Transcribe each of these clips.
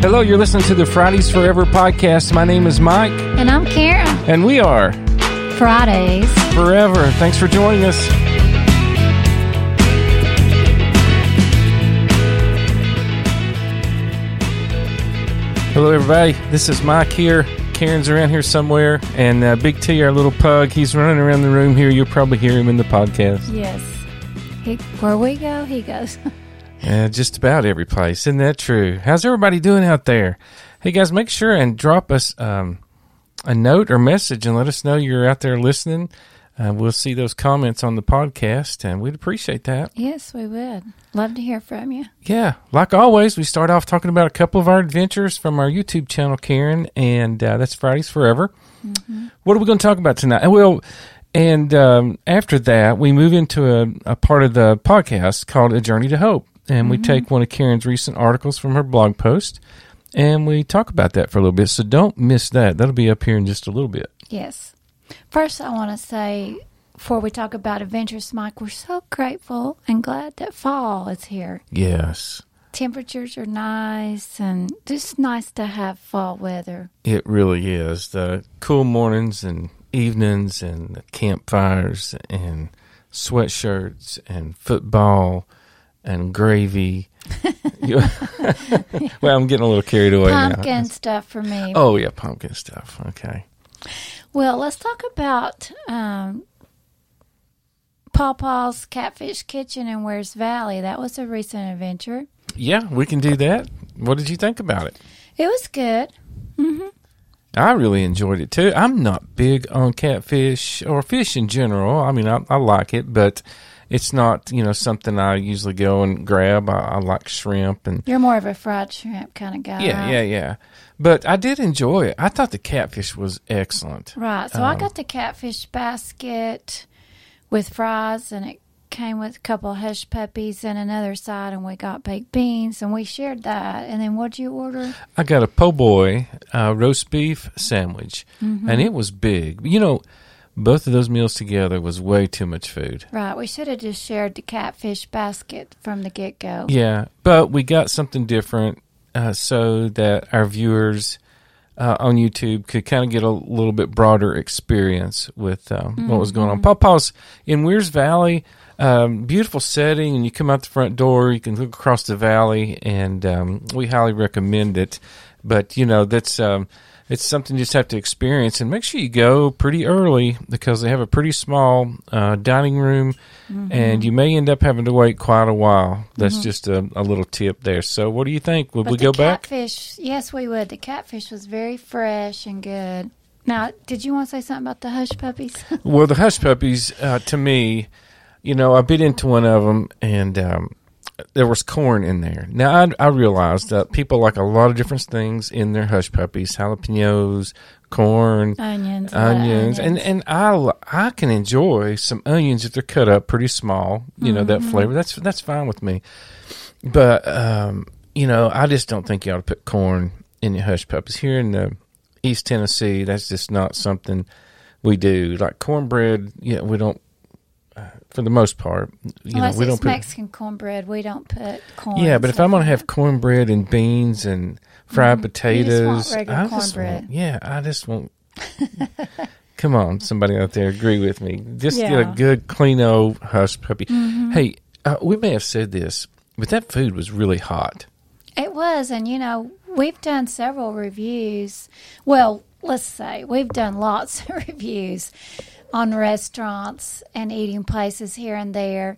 Hello, you're listening to the Fridays Forever podcast. My name is Mike, And I'm Karen. and we are Fridays. Forever. Thanks for joining us. Hello, everybody. This is Mike here. Karen's around here somewhere, and uh, Big T, our little pug, he's running around the room here. You'll probably hear him in the podcast. Yes. He, where we go, he goes. Uh, just about every place. Isn't that true? How's everybody doing out there? Hey, guys, make sure and drop us um, a note or message and let us know you're out there listening. Uh, we'll see those comments on the podcast, and we'd appreciate that. yes, we would. Love to hear from you. Yeah, like always, we start off talking about a couple of our adventures from our YouTube channel, Karen, and uh, that's Fridays Forever. What are we going to talk about tonight? Well, and um, after that, we move into a, a part of the podcast called A Journey to Hope, and we mm-hmm. take one of Karen's recent articles from her blog post, and we talk about that for a little bit. So don't miss that. That'll be up here in just a little bit. Yes. First, I want to say, before we talk about adventures, Mike, we're so grateful and glad that fall is here. Yes, Temperatures are nice and just nice to have fall weather. it really is. The cool mornings and evenings, and the campfires, and sweatshirts, and football, and gravy. Well, I'm getting a little carried away Pumpkin now. stuff for me. Oh yeah, pumpkin stuff. Okay. Well, let's talk about um, Paw Paw's Catfish Kitchen in Wears Valley. That was a recent adventure. Yeah, we can do that. What did you think about it? It was good. I really enjoyed it too. I'm not big on catfish or fish in general. I mean, I, I like it, but it's not you know something I usually go and grab. I, I like shrimp and You're more of a fried shrimp kind of guy. yeah, right? yeah, yeah. But I did enjoy it. I thought the catfish was excellent. Right. So I Um, got the catfish basket with fries, and it came with a couple of hush puppies and another side, and we got baked beans, and we shared that. And then what'd you order? I got a po' boy uh, roast beef sandwich, and it was big. You know, both of those meals together was way too much food. Right. We should have just shared the catfish basket from the get go. Yeah, but we got something different uh, so that our viewers uh, on YouTube could kind of get a little bit broader experience with um, what was going on. Pawpaw's in Wears Valley, um, beautiful setting, and you come out the front door, you can look across the valley, and um, we highly recommend it. But you know that's. It's something you just have to experience, and make sure you go pretty early because they have a pretty small uh, dining room, and you may end up having to wait quite a while. That's just a, a little tip there. So, what do you think? Would But we go back? catfish, yes, we would. The catfish was very fresh and good. Now, did you want to say something about the hush puppies? Well, the hush puppies, uh, to me, you know, I bit into one of them, and um, there was corn in there. Now, I, I realized that people like a lot of different things in their hush puppies: jalapenos, corn, onions, onions, and and I I can enjoy some onions if they're cut up pretty small. You know that flavor. That's that's fine with me. But um, you know, I just don't think you ought to put corn in your hush puppies here in the East Tennessee. That's just not something we do. Like cornbread, yeah, we don't. For the most part, you Unless know, we it's don't put. Mexican cornbred, we don't put corn. Yeah, but if I'm gonna have it. cornbread and beans and fried Mhm. Just potatoes, I just cornbread. want, yeah, I just want. Come on, somebody out there, agree with me. Just get Yeah. Mm-hmm. a good, clean old hush puppy. Hey, uh, we may have said this, but that food was really hot. It was, and you know, we've done several reviews. Well, let's say we've done lots of reviews on restaurants and eating places here and there.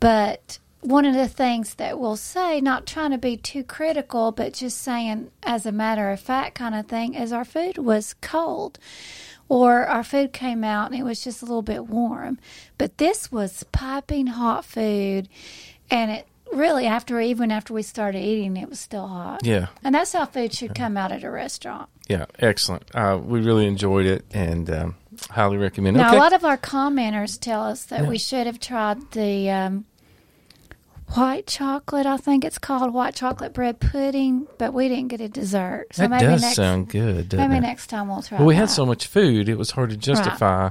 But one of the things that we'll say, not trying to be too critical, but just saying as a matter of fact kind of thing, is our food was cold. Or our food came out and it was just a little bit warm. But this was piping hot food and it really after even after we started eating it was still hot. Yeah, And that's how food should come out at a restaurant. yeah, excellent. Uh, we really enjoyed it and um, highly recommend. it. Now okay. a lot of our commenters tell us that Yeah. we should have tried the um, white chocolate, I think it's called white chocolate bread pudding, but we didn't get a dessert. So that maybe does next sound good. Maybe it? next time we'll try Well, we that. had so much food; it was hard to justify.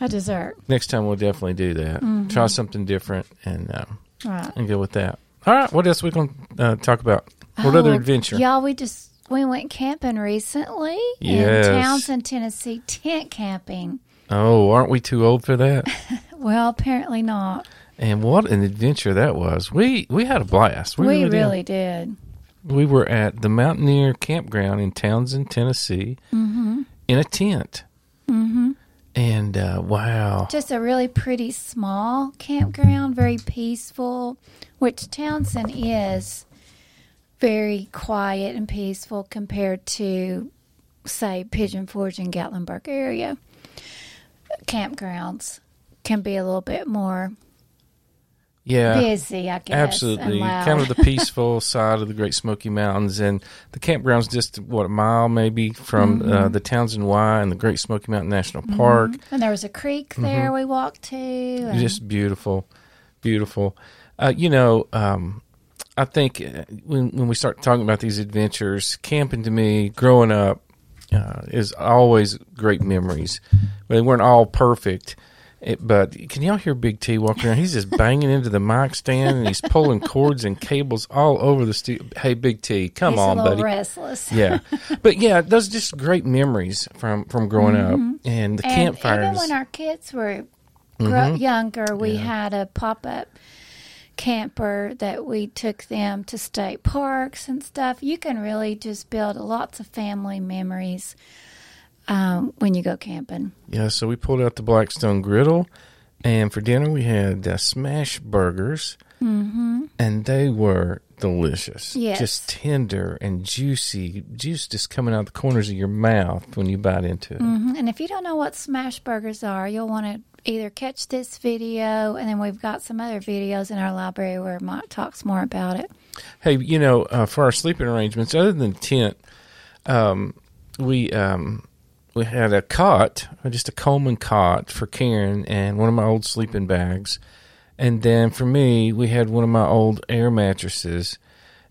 a dessert. Next time, we'll definitely do that. Mm-hmm. Try something different and um, Right. and go with that. All right, what else we to uh, talk about? What other Oh, adventure? Y'all, we just we went camping recently Yes. in Townsend, Tennessee, tent camping. Oh, aren't we too old for that? Well, apparently not. and what an adventure that was. We we had a blast. We, really, did. did. We were at the Mountaineer Campground in Townsend, Tennessee, Mm-hmm. in a tent. Mm-hmm. And uh, wow, Just a really pretty small campground, very peaceful, which Townsend is very quiet and peaceful compared to, say, Pigeon Forge and Gatlinburg area. Campgrounds can be a little bit more yeah, busy, I guess. absolutely. Kind of the peaceful side of the Great Smoky Mountains, and the campground's just what a mile maybe from Mm-hmm. uh, the Townsend Y and the Great Smoky Mountain National Park. And there was a creek there we walked to. and- Mm-hmm. just beautiful, beautiful. Uh, you know, um, I think uh, when when we start talking about these adventures, camping to me, growing up, uh, is always great memories. They weren't all perfect. It, but can y'all hear Big T walking around? He's just banging into the mic stand and he's pulling cords and cables all over the studio. Hey, Big T, come He's on, buddy. restless. Yeah, but yeah, those are just great memories from from growing up and the And campfires. Mm-hmm. even when our kids were younger, we had a pop up camper that we took them to state parks and stuff. You can really just build lots of family memories um, when you go camping. Yeah, so we pulled out the Blackstone griddle, and for dinner we had uh, smash burgers, mm-hmm. and they were delicious. Yes. just tender and juicy, juice just coming out the corners of your mouth when you bite into it. Mhm. And if you don't know what smash burgers are, you'll want to either catch this video, and then we've got some other videos in our library where Mike talks more about it. Hey, you know, uh, for our sleeping arrangements, other than tent, um, we um, we had a cot, just a Coleman cot for Karen, and one of my old sleeping bags, and then for me, we had one of my old air mattresses,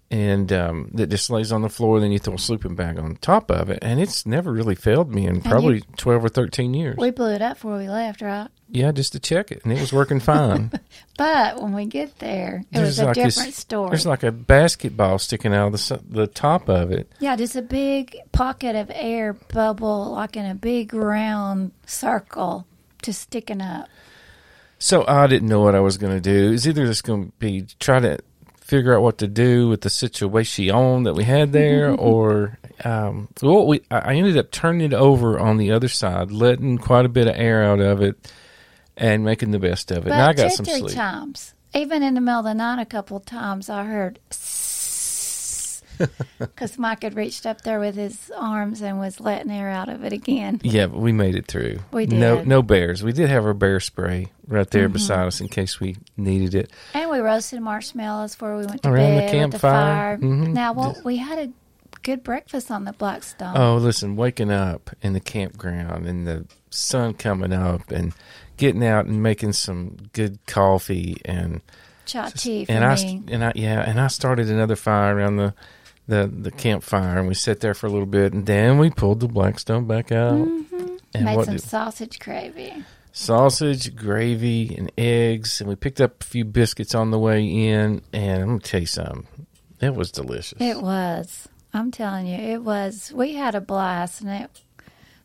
and um, that just lays on the floor. Then you throw a sleeping bag on top of it, and it's never really failed me in probably twelve or thirteen years. We blew it up before we left, right? Yeah, just to check it, and it was working fine. But when we get there, it was There's a like this- different story. There's like a basketball sticking out of the the top of it. yeah, just a big pocket of air bubble, like in a big round circle, just sticking up. So I didn't know what I was going to do. It's either just going to be try to figure out what to do with the situation that we had there, or um, well, we I ended up turning it over on the other side, letting quite a bit of air out of it, and making the best of it. But and I got two, some three sleep. times, even in the middle of the night, a couple of times, I heard because Mike had reached up there with his arms and was letting air out of it again. Yeah, but we made it through. We did. no no bears. We did have our bear spray right there Mm-hmm. beside us in case we needed it. And we roasted marshmallows before we went to Around bed with the campfire. fire. Mhm. Now, well, we had a good breakfast on the Blackstone. Oh, listen, waking up in the campground and the sun coming up and getting out and making some good coffee and Chop tea for and I me. and I yeah and I started another fire around the the the campfire and we sat there for a little bit and then we pulled the blackstone back out and Mm-hmm. Made what some did- sausage gravy. sausage gravy and eggs and we picked up a few biscuits on the way in and I'm gonna tell you something it was delicious It was. I'm telling you, it was. We had a blast, and it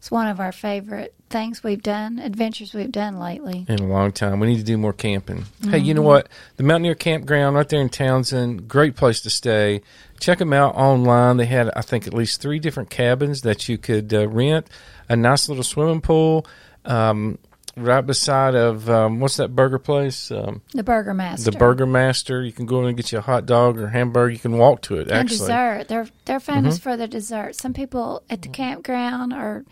was one of our favorite things we've done, adventures we've done lately. in a long time. We need to do more camping. Hey, you know what? The Mountaineer Campground right there in Townsend, great place to stay. Check them out online. They had, I think, at least three different cabins that you could uh, rent. A nice little swimming pool um, right beside of um, what's that burger place? Um, The Burger Master. the Burger Master. You can go in and get you a hot dog or hamburger. You can walk to it. Actually, Mm-hmm. dessert. They're they're famous for their dessert. Some people at the campground or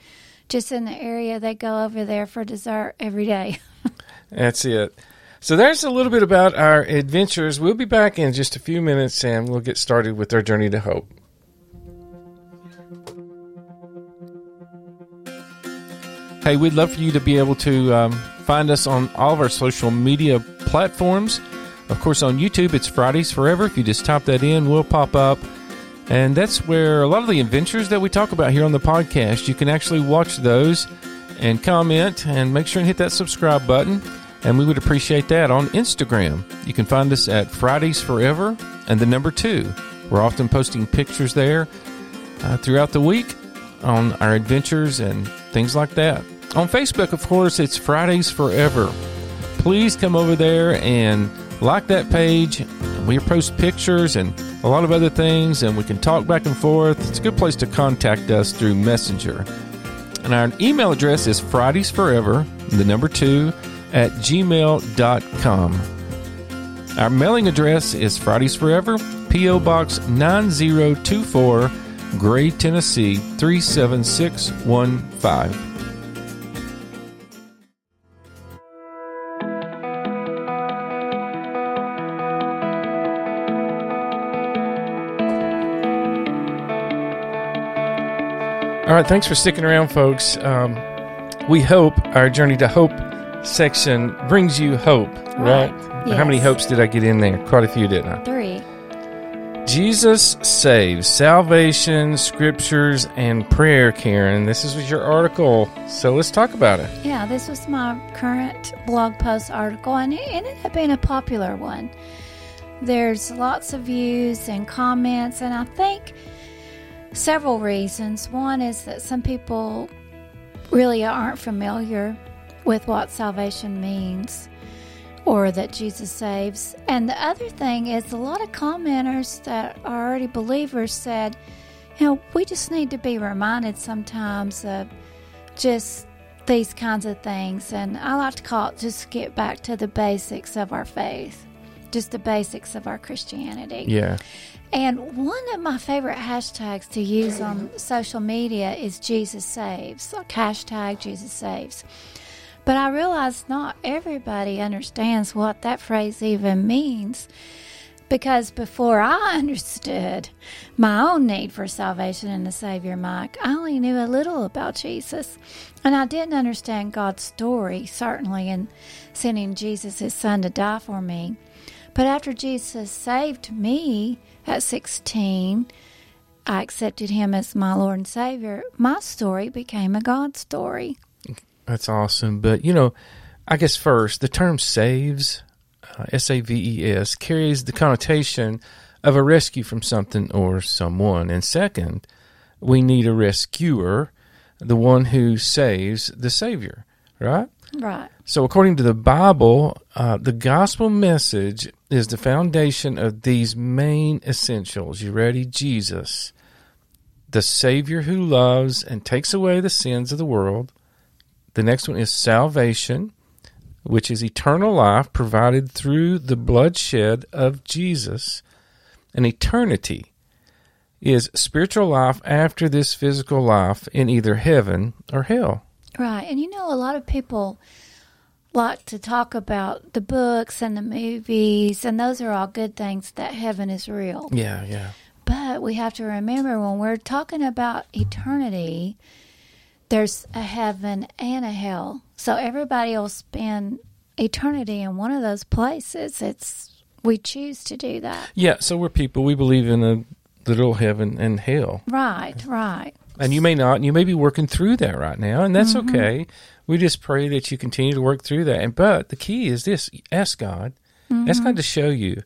just in the area, they go over there for dessert every day. That's it. So there's a little bit about our adventures. We'll be back in just a few minutes and we'll get started with our journey to hope. Hey, we'd love for you to be able to um, find us on all of our social media platforms. Of course, on YouTube, it's Fridays Forever. If you just type that in, we'll pop up. And that's where a lot of the adventures that we talk about here on the podcast, you can actually watch those and comment and make sure and hit that subscribe button. And we would appreciate that on Instagram. You can find us at Fridays Forever and the number two. We're often posting pictures there uh, throughout the week on our adventures and things like that. On Facebook, of course, it's Fridays Forever. Please come over there and like that page. We post pictures and a lot of other things, and we can talk back and forth. It's a good place to contact us through Messenger. And our email address is Fridays Forever, the number two, at gmail.com. Our mailing address is Fridays Forever, P.O. Box 9024, Gray, Tennessee 37615. All right, thanks for sticking around, folks. Um, we hope our Journey to Hope section brings you hope, right? Right, How many hopes did I get in there? Quite a few, didn't I? Three. Jesus saves salvation, scriptures, and prayer, Karen. This is your article, so let's talk about it. Yeah, this was my current blog post article, and it ended up being a popular one. There's lots of views and comments, and I think several reasons. One is that some people really aren't familiar with what salvation means or that Jesus saves. And the other thing is a lot of commenters that are already believers said, you know, we just need to be reminded sometimes of just these kinds of things. And I like to call it just get back to the basics of our faith, just the basics of our Christianity. Yeah. And one of my favorite hashtags to use on social media is Jesus Saves, like hashtag Jesus Saves. But I realize not everybody understands what that phrase even means. Because before I understood my own need for salvation and the Savior, Mike, I only knew a little about Jesus. And I didn't understand God's story, certainly, in sending Jesus, his son, to die for me. But after Jesus saved me at 16, I accepted him as my Lord and Savior. My story became a God story. That's awesome. But, you know, I guess first, the term saves, uh, S A V E S, carries the connotation of a rescue from something or someone. And second, we need a rescuer, the one who saves the Savior, right? Right. So, according to the Bible, uh, the gospel message is the foundation of these main essentials. You ready? Jesus, the Savior who loves and takes away the sins of the world. The next one is salvation, which is eternal life provided through the bloodshed of Jesus. And eternity is spiritual life after this physical life in either heaven or hell. Right. And you know, a lot of people like to talk about the books and the movies, and those are all good things that heaven is real. Yeah, yeah. But we have to remember when we're talking about eternity, there's a heaven and a hell. So everybody will spend eternity in one of those places. It's we choose to do that. Yeah, so we're people. We believe in a literal heaven and hell. Right, right. And you may not, and you may be working through that right now, and that's mm-hmm. okay. We just pray that you continue to work through that. And but the key is this ask God. Ask God mm-hmm. to show you.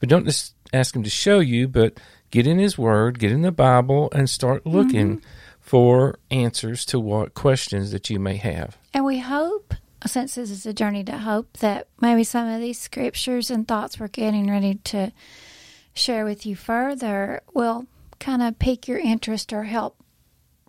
But don't just ask him to show you, but get in his word, get in the Bible, and start looking mm-hmm. for answers to what questions that you may have. And we hope, since this is a journey to hope, that maybe some of these scriptures and thoughts we're getting ready to share with you further will kind of pique your interest or help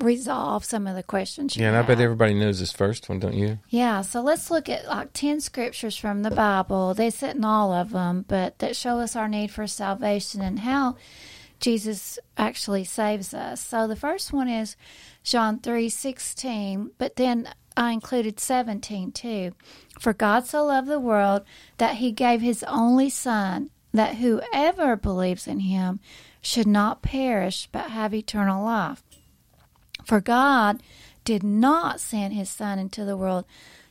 resolve some of the questions you Yeah, and I bet everybody knows this first one, don't you? Yeah, so let's look at like 10 scriptures from the Bible. They sit in all of them, but that show us our need for salvation and how Jesus actually saves us. So the first one is John 3:16, but then I included 17 too. For God so loved the world that he gave his only son that whoever believes in him should not perish but have eternal life. For God did not send his Son into the world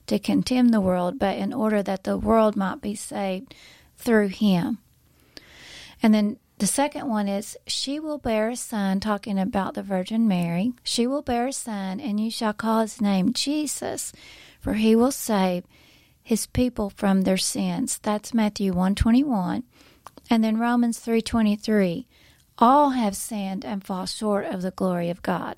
to condemn the world, but in order that the world might be saved through him. And then the second one is, She will bear a son, talking about the Virgin Mary. She will bear a son, and you shall call his name Jesus, for he will save his people from their sins. That's Matthew 121. And then Romans 3:23. all have sinned and fall short of the glory of God.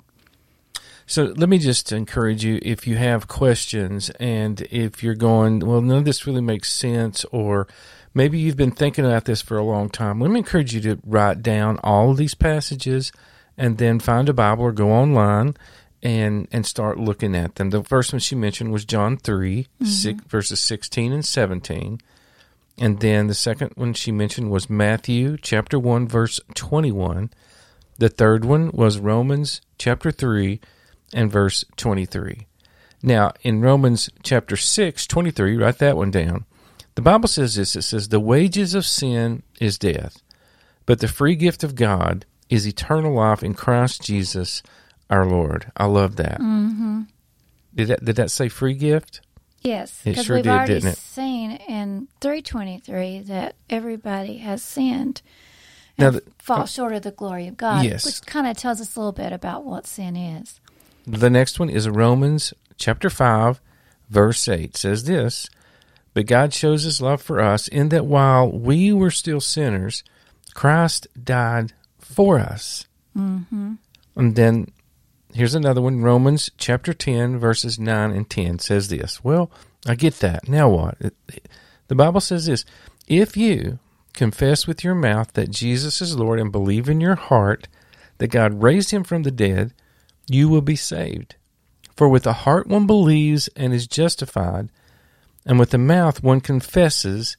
So let me just encourage you if you have questions and if you're going, well, none of this really makes sense, or maybe you've been thinking about this for a long time, let me encourage you to write down all of these passages and then find a Bible or go online and and start looking at them. The first one she mentioned was John 3, Mm-hmm. six, verses 16 and 17. And then the second one she mentioned was Matthew chapter 1 verse 21. The third one was Romans chapter 3 and verse 23. Now, in Romans chapter 6, 23, write that one down. The Bible says this it says, The wages of sin is death, but the free gift of God is eternal life in Christ Jesus our Lord. I love that. Mm-hmm. Did that did that say free gift? Yes, It because sure we've did, already didn't it? seen in 323 that everybody has sinned Now and the- fall short of the glory of God, Yes. which kind of tells us a little bit about what sin is. The next one is Romans chapter 5, verse 8 says this But God shows his love for us in that while we were still sinners, Christ died for us. Mm-hmm. And then here's another one Romans chapter 10, verses 9 and 10 says this. Well, I get that. Now what? The Bible says this If you confess with your mouth that Jesus is Lord and believe in your heart that God raised him from the dead, you will be saved. For with the heart one believes and is justified, and with the mouth one confesses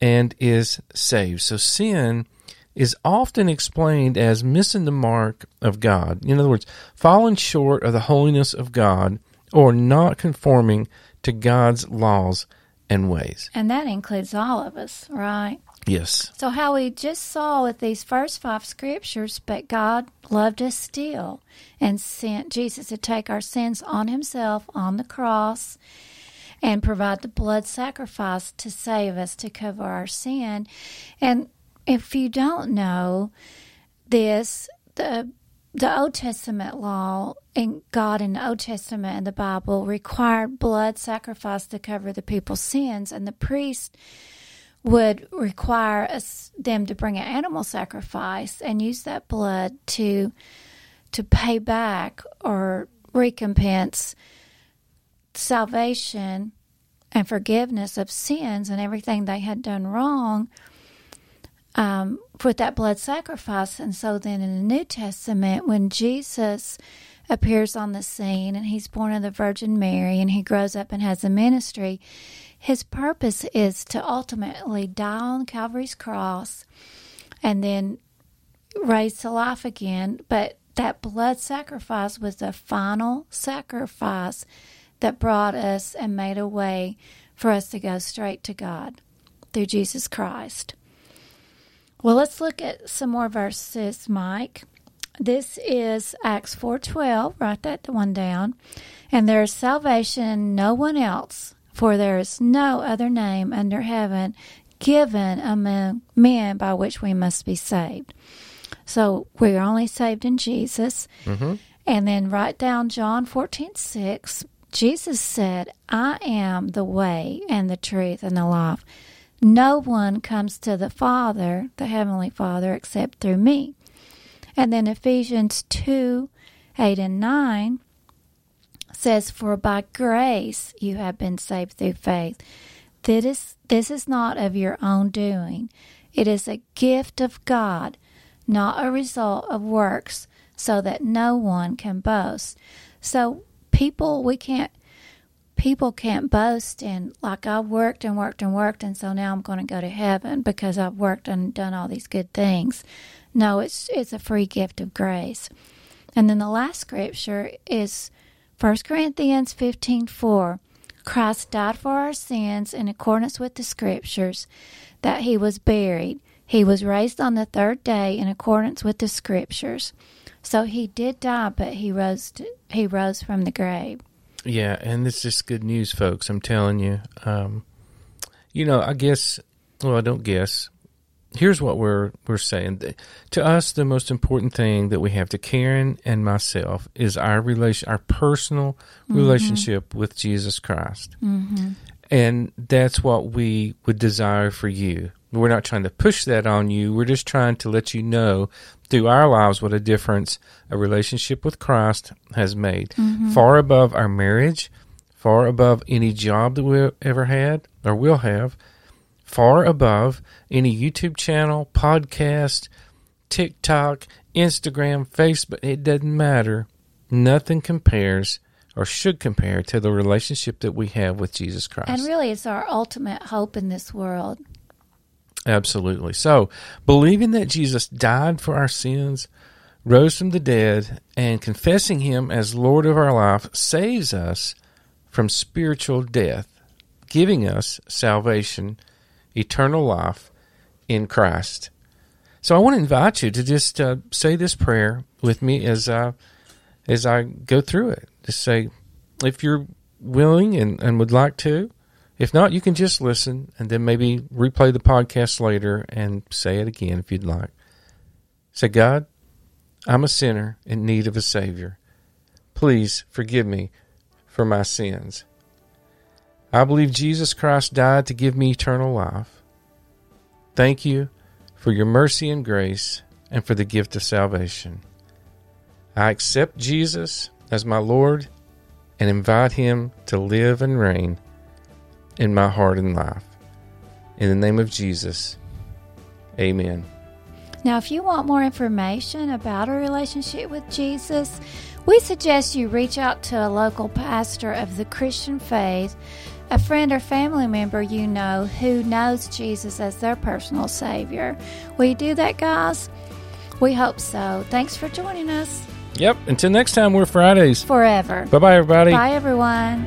and is saved. So sin is often explained as missing the mark of God. In other words, falling short of the holiness of God or not conforming to God's laws and ways. And that includes all of us, right? Yes. So, how we just saw with these first five scriptures, but God loved us still and sent Jesus to take our sins on Himself on the cross and provide the blood sacrifice to save us, to cover our sin. And if you don't know this, the the Old Testament law and God in the Old Testament and the Bible required blood sacrifice to cover the people's sins, and the priest would require us them to bring an animal sacrifice and use that blood to to pay back or recompense salvation and forgiveness of sins and everything they had done wrong um, with that blood sacrifice. And so then in the New Testament, when Jesus appears on the scene and he's born of the Virgin Mary and he grows up and has a ministry, his purpose is to ultimately die on Calvary's cross and then raised to life again. But that blood sacrifice was the final sacrifice that brought us and made a way for us to go straight to God through Jesus Christ. Well, let's look at some more verses, Mike. This is Acts 4:12. Write that one down. And there is salvation no one else, for there is no other name under heaven given among men by which we must be saved. So we're only saved in Jesus. Mm-hmm. And then write down John 14 6. Jesus said, I am the way and the truth and the life. No one comes to the Father, the Heavenly Father, except through me. And then Ephesians 2 8 and 9 says, For by grace you have been saved through faith. This is, this is not of your own doing, it is a gift of God, not a result of works, so that no one can boast. So, people, we can't people can't boast and like I worked and worked and worked and so now I'm going to go to heaven because I've worked and done all these good things. No, it's it's a free gift of grace. And then the last scripture is 1 Corinthians 15:4. Christ died for our sins in accordance with the scriptures that he was buried. He was raised on the third day in accordance with the scriptures. So he did die but he rose to, he rose from the grave. Yeah, and this is good news, folks. I'm telling you. Um, you know, I guess. Well, I don't guess. Here's what we're we're saying. To us, the most important thing that we have to Karen and myself is our relation, our personal mm-hmm. relationship with Jesus Christ, mm-hmm. and that's what we would desire for you We're not trying to push that on you. We're just trying to let you know through our lives what a difference a relationship with Christ has made. Mm-hmm. Far above our marriage, far above any job that we ever had or will have, far above any YouTube channel, podcast, TikTok, Instagram, Facebook. It doesn't matter. Nothing compares or should compare to the relationship that we have with Jesus Christ. And really, it's our ultimate hope in this world. Absolutely. So, believing that Jesus died for our sins, rose from the dead, and confessing him as Lord of our life saves us from spiritual death, giving us salvation, eternal life in Christ. So, I want to invite you to just uh, say this prayer with me as I, as I go through it. Just say, if you're willing and, and would like to, if not, you can just listen and then maybe replay the podcast later and say it again if you'd like. Say, God, I'm a sinner in need of a Savior. Please forgive me for my sins. I believe Jesus Christ died to give me eternal life. Thank you for your mercy and grace and for the gift of salvation. I accept Jesus as my Lord and invite him to live and reign in my heart and life. In the name of Jesus, amen. Now, if you want more information about a relationship with Jesus, we suggest you reach out to a local pastor of the Christian faith, a friend or family member you know who knows Jesus as their personal Savior. Will you do that, guys? We hope so. Thanks for joining us Yep, until next time, we're Fridays. forever. Bye bye, everybody. Bye, everyone.